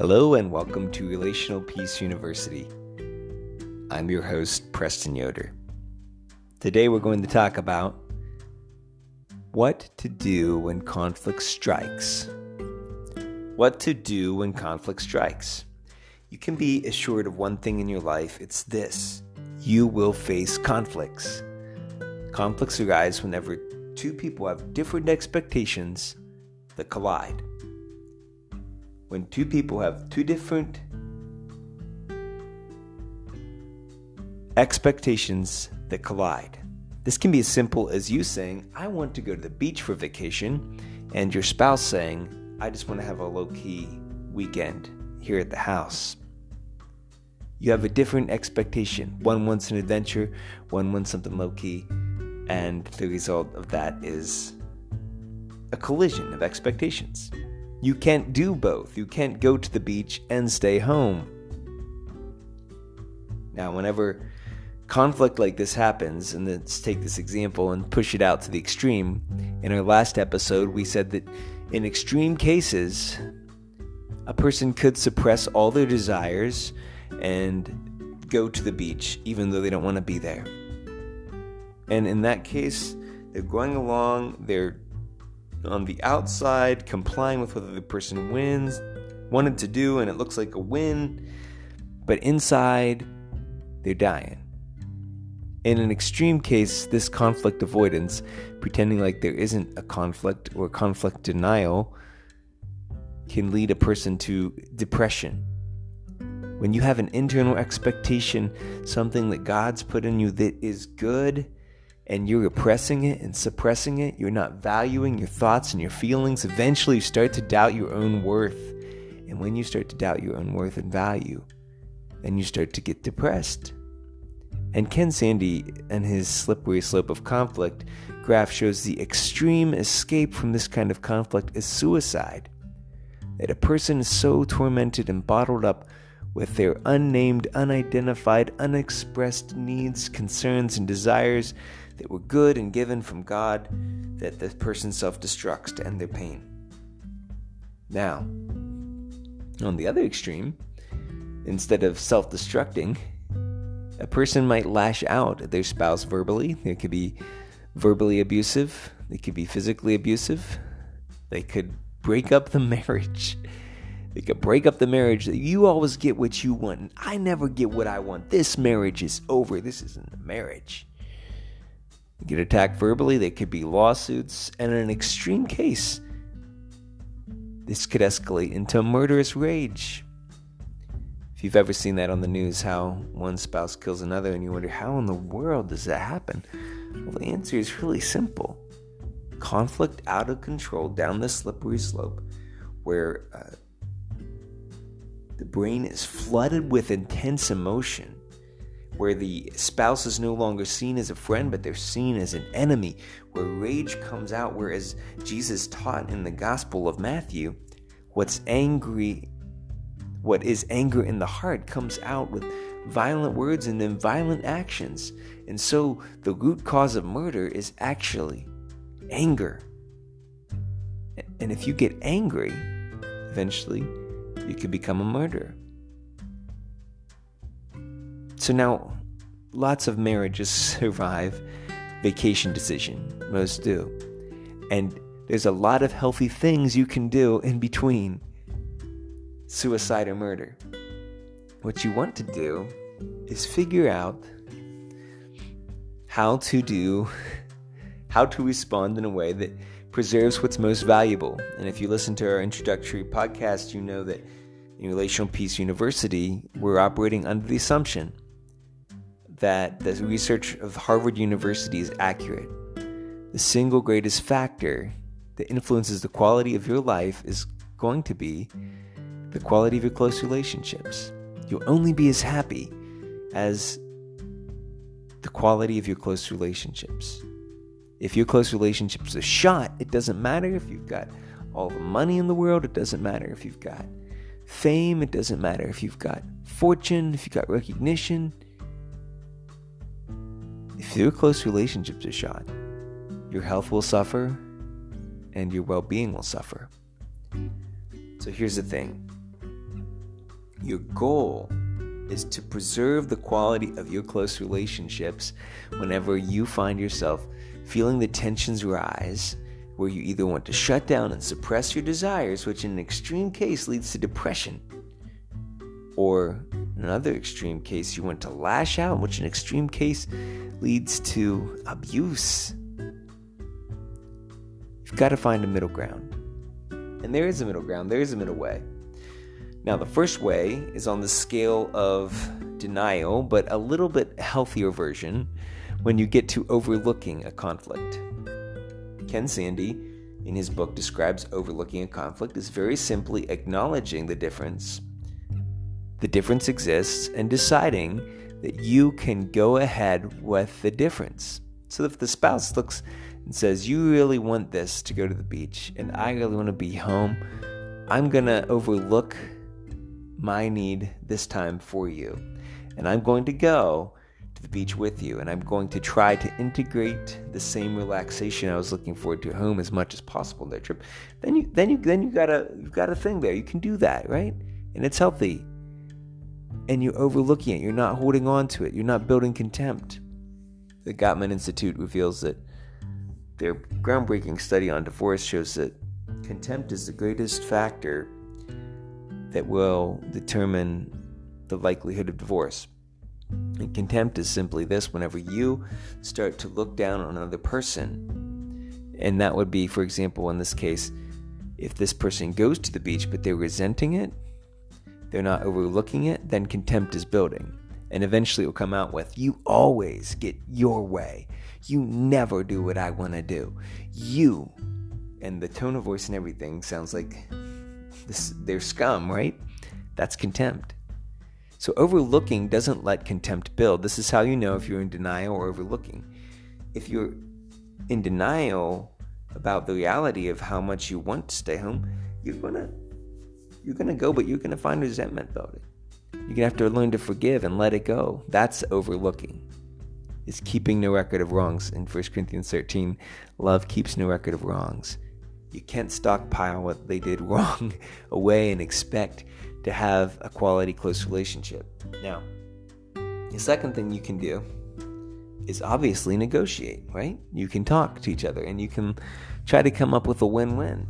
Hello, and welcome to Relational Peace University. I'm your host, Preston Yoder. Today, we're going to talk about what to do when conflict strikes. What to do when conflict strikes. You can be assured of one thing in your life it's this you will face conflicts. Conflicts arise whenever two people have different expectations that collide when two people have two different expectations that collide. This can be as simple as you saying, I want to go to the beach for vacation, and your spouse saying, I just want to have a low key weekend here at the house. You have a different expectation. One wants an adventure, one wants something low key, and the result of that is a collision of expectations. You can't do both. You can't go to the beach and stay home. Now, whenever conflict like this happens, and let's take this example and push it out to the extreme, in our last episode, we said that in extreme cases, a person could suppress all their desires and go to the beach even though they don't want to be there. And in that case, they're going along, they're on the outside, complying with what the person wins, wanted to do, and it looks like a win, but inside, they're dying. In an extreme case, this conflict avoidance, pretending like there isn't a conflict or conflict denial, can lead a person to depression. When you have an internal expectation, something that God's put in you that is good, and you're repressing it and suppressing it, you're not valuing your thoughts and your feelings, eventually you start to doubt your own worth. And when you start to doubt your own worth and value, then you start to get depressed. And Ken Sande and his slippery slope of conflict graph shows the extreme escape from this kind of conflict is suicide. That a person is so tormented and bottled up with their unnamed, unidentified, unexpressed needs, concerns, and desires that were good and given from God that the person self destructs to end their pain. Now, on the other extreme, instead of self destructing, a person might lash out at their spouse verbally. They could be verbally abusive, they could be physically abusive, they could break up the marriage. They could break up the marriage that you always get what you want, and I never get what I want. This marriage is over. This isn't a marriage You get attacked verbally, There could be lawsuits, and in an extreme case, this could escalate into murderous rage. If you've ever seen that on the news, how one spouse kills another, and you wonder, how in the world does that happen? Well, the answer is really simple conflict out of control down the slippery slope where uh, the brain is flooded with intense emotion where the spouse is no longer seen as a friend, but they're seen as an enemy, where rage comes out, whereas Jesus taught in the Gospel of Matthew, what's angry, what is anger in the heart comes out with violent words and then violent actions. And so the root cause of murder is actually anger. And if you get angry, eventually you could become a murderer. So now, lots of marriages survive vacation decision. Most do. And there's a lot of healthy things you can do in between suicide or murder. What you want to do is figure out how to do, how to respond in a way that preserves what's most valuable. And if you listen to our introductory podcast, you know that in Relational Peace University, we're operating under the assumption that the research of Harvard University is accurate. The single greatest factor that influences the quality of your life is going to be the quality of your close relationships. You'll only be as happy as the quality of your close relationships. If your close relationships are shot, it doesn't matter if you've got all the money in the world, it doesn't matter if you've got fame, it doesn't matter if you've got fortune, if you've got recognition, if your close relationships are shot, your health will suffer and your well being will suffer. So here's the thing Your goal is to preserve the quality of your close relationships whenever you find yourself feeling the tensions rise, where you either want to shut down and suppress your desires, which in an extreme case leads to depression, or in another extreme case, you want to lash out, which in extreme case leads to abuse. You've got to find a middle ground. And there is a middle ground, there is a middle way. Now, the first way is on the scale of denial, but a little bit healthier version when you get to overlooking a conflict. Ken Sande, in his book, describes overlooking a conflict as very simply acknowledging the difference. The difference exists and deciding that you can go ahead with the difference. So if the spouse looks and says, You really want this to go to the beach, and I really want to be home, I'm going to overlook my need this time for you. And I'm going to go to the beach with you, and I'm going to try to integrate the same relaxation I was looking forward to at home as much as possible in that trip. Then you then you then you got a you've got a thing there. You can do that, right? And it's healthy. And you're overlooking it. You're not holding on to it. You're not building contempt. The Gottman Institute reveals that their groundbreaking study on divorce shows that contempt is the greatest factor that will determine the likelihood of divorce. And contempt is simply this whenever you start to look down on another person, and that would be, for example, in this case, if this person goes to the beach but they're resenting it, they're not overlooking it, then contempt is building. And eventually it will come out with, You always get your way. You never do what I want to do. You. And the tone of voice and everything sounds like this, they're scum, right? That's contempt. So overlooking doesn't let contempt build. This is how you know if you're in denial or overlooking. If you're in denial about the reality of how much you want to stay home, you're gonna you're gonna go, but you're gonna find resentment about it. You're gonna have to learn to forgive and let it go. That's overlooking. It's keeping no record of wrongs. In 1 Corinthians 13, love keeps no record of wrongs. You can't stockpile what they did wrong away and expect to have a quality close relationship. Now, the second thing you can do is obviously negotiate, right? You can talk to each other and you can try to come up with a win win.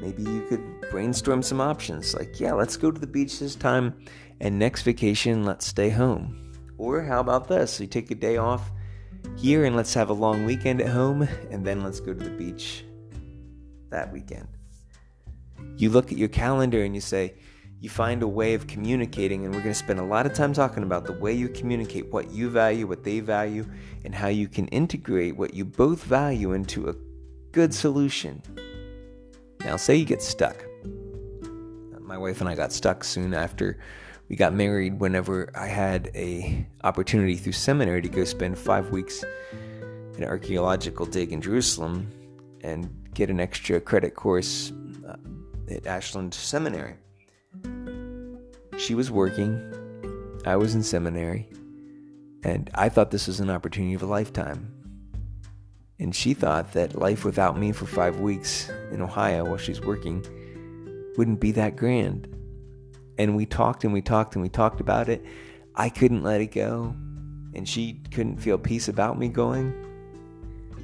Maybe you could brainstorm some options like, yeah, let's go to the beach this time, and next vacation, let's stay home. Or how about this? You take a day off here and let's have a long weekend at home, and then let's go to the beach that weekend. You look at your calendar and you say, you find a way of communicating, and we're going to spend a lot of time talking about the way you communicate what you value, what they value, and how you can integrate what you both value into a good solution. Now, say you get stuck. My wife and I got stuck soon after we got married whenever I had a opportunity through seminary to go spend five weeks in an archaeological dig in Jerusalem and get an extra credit course uh, at Ashland Seminary. She was working, I was in seminary, and I thought this was an opportunity of a lifetime. And she thought that life without me for five weeks in Ohio while she's working wouldn't be that grand. And we talked and we talked and we talked about it. I couldn't let it go, and she couldn't feel peace about me going.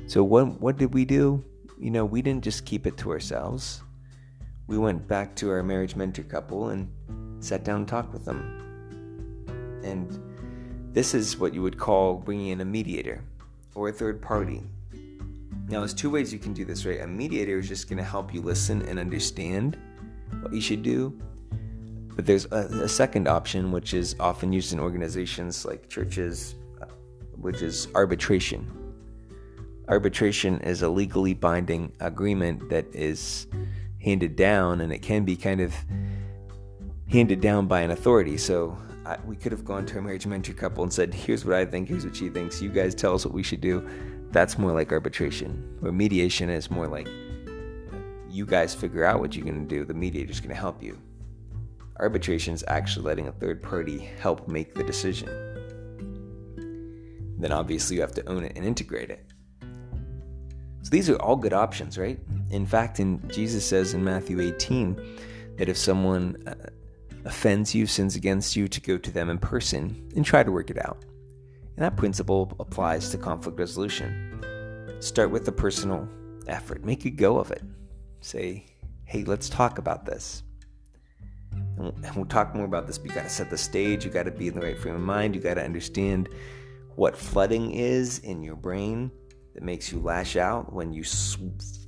So what what did we do? You know, we didn't just keep it to ourselves. We went back to our marriage mentor couple and sat down and talked with them. And this is what you would call bringing in a mediator or a third party. Now, there's two ways you can do this, right? A mediator is just going to help you listen and understand what you should do. But there's a, a, second option, which is often used in organizations like churches, uh, which is arbitration. Arbitration is a legally binding agreement that is handed down, and it can be kind of handed down by an authority. So I, we could have gone to a marriage mentor couple and said, "Here's what I think. Here's what she thinks. You guys tell us what we should do." That's more like arbitration. Where mediation is more like you guys figure out what you're going to do. The mediator's going to help you. Arbitration is actually letting a third party help make the decision. Then obviously you have to own it and integrate it. So these are all good options, right? In fact, in Jesus says in Matthew 18 that if someone uh, offends you, sins against you, to go to them in person and try to work it out. And that principle applies to conflict resolution. Start with a personal effort, make a go of it. Say, hey, let's talk about this. And we'll talk more about this, but you got to set the stage. You got to be in the right frame of mind. You got to understand what flooding is in your brain that makes you lash out when you sw-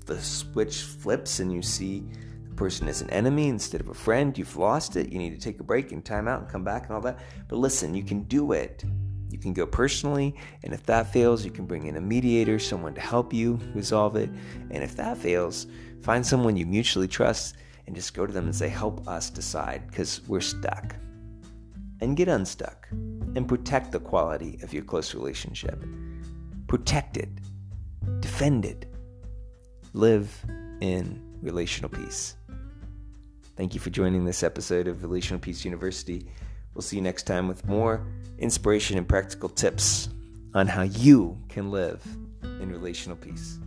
the switch flips and you see the person as an enemy instead of a friend. You've lost it. You need to take a break and time out and come back and all that. But listen, you can do it. You can go personally, and if that fails, you can bring in a mediator, someone to help you resolve it. And if that fails, find someone you mutually trust and just go to them and say, Help us decide because we're stuck. And get unstuck and protect the quality of your close relationship. Protect it, defend it, live in relational peace. Thank you for joining this episode of Relational Peace University. We'll see you next time with more inspiration and practical tips on how you can live in relational peace.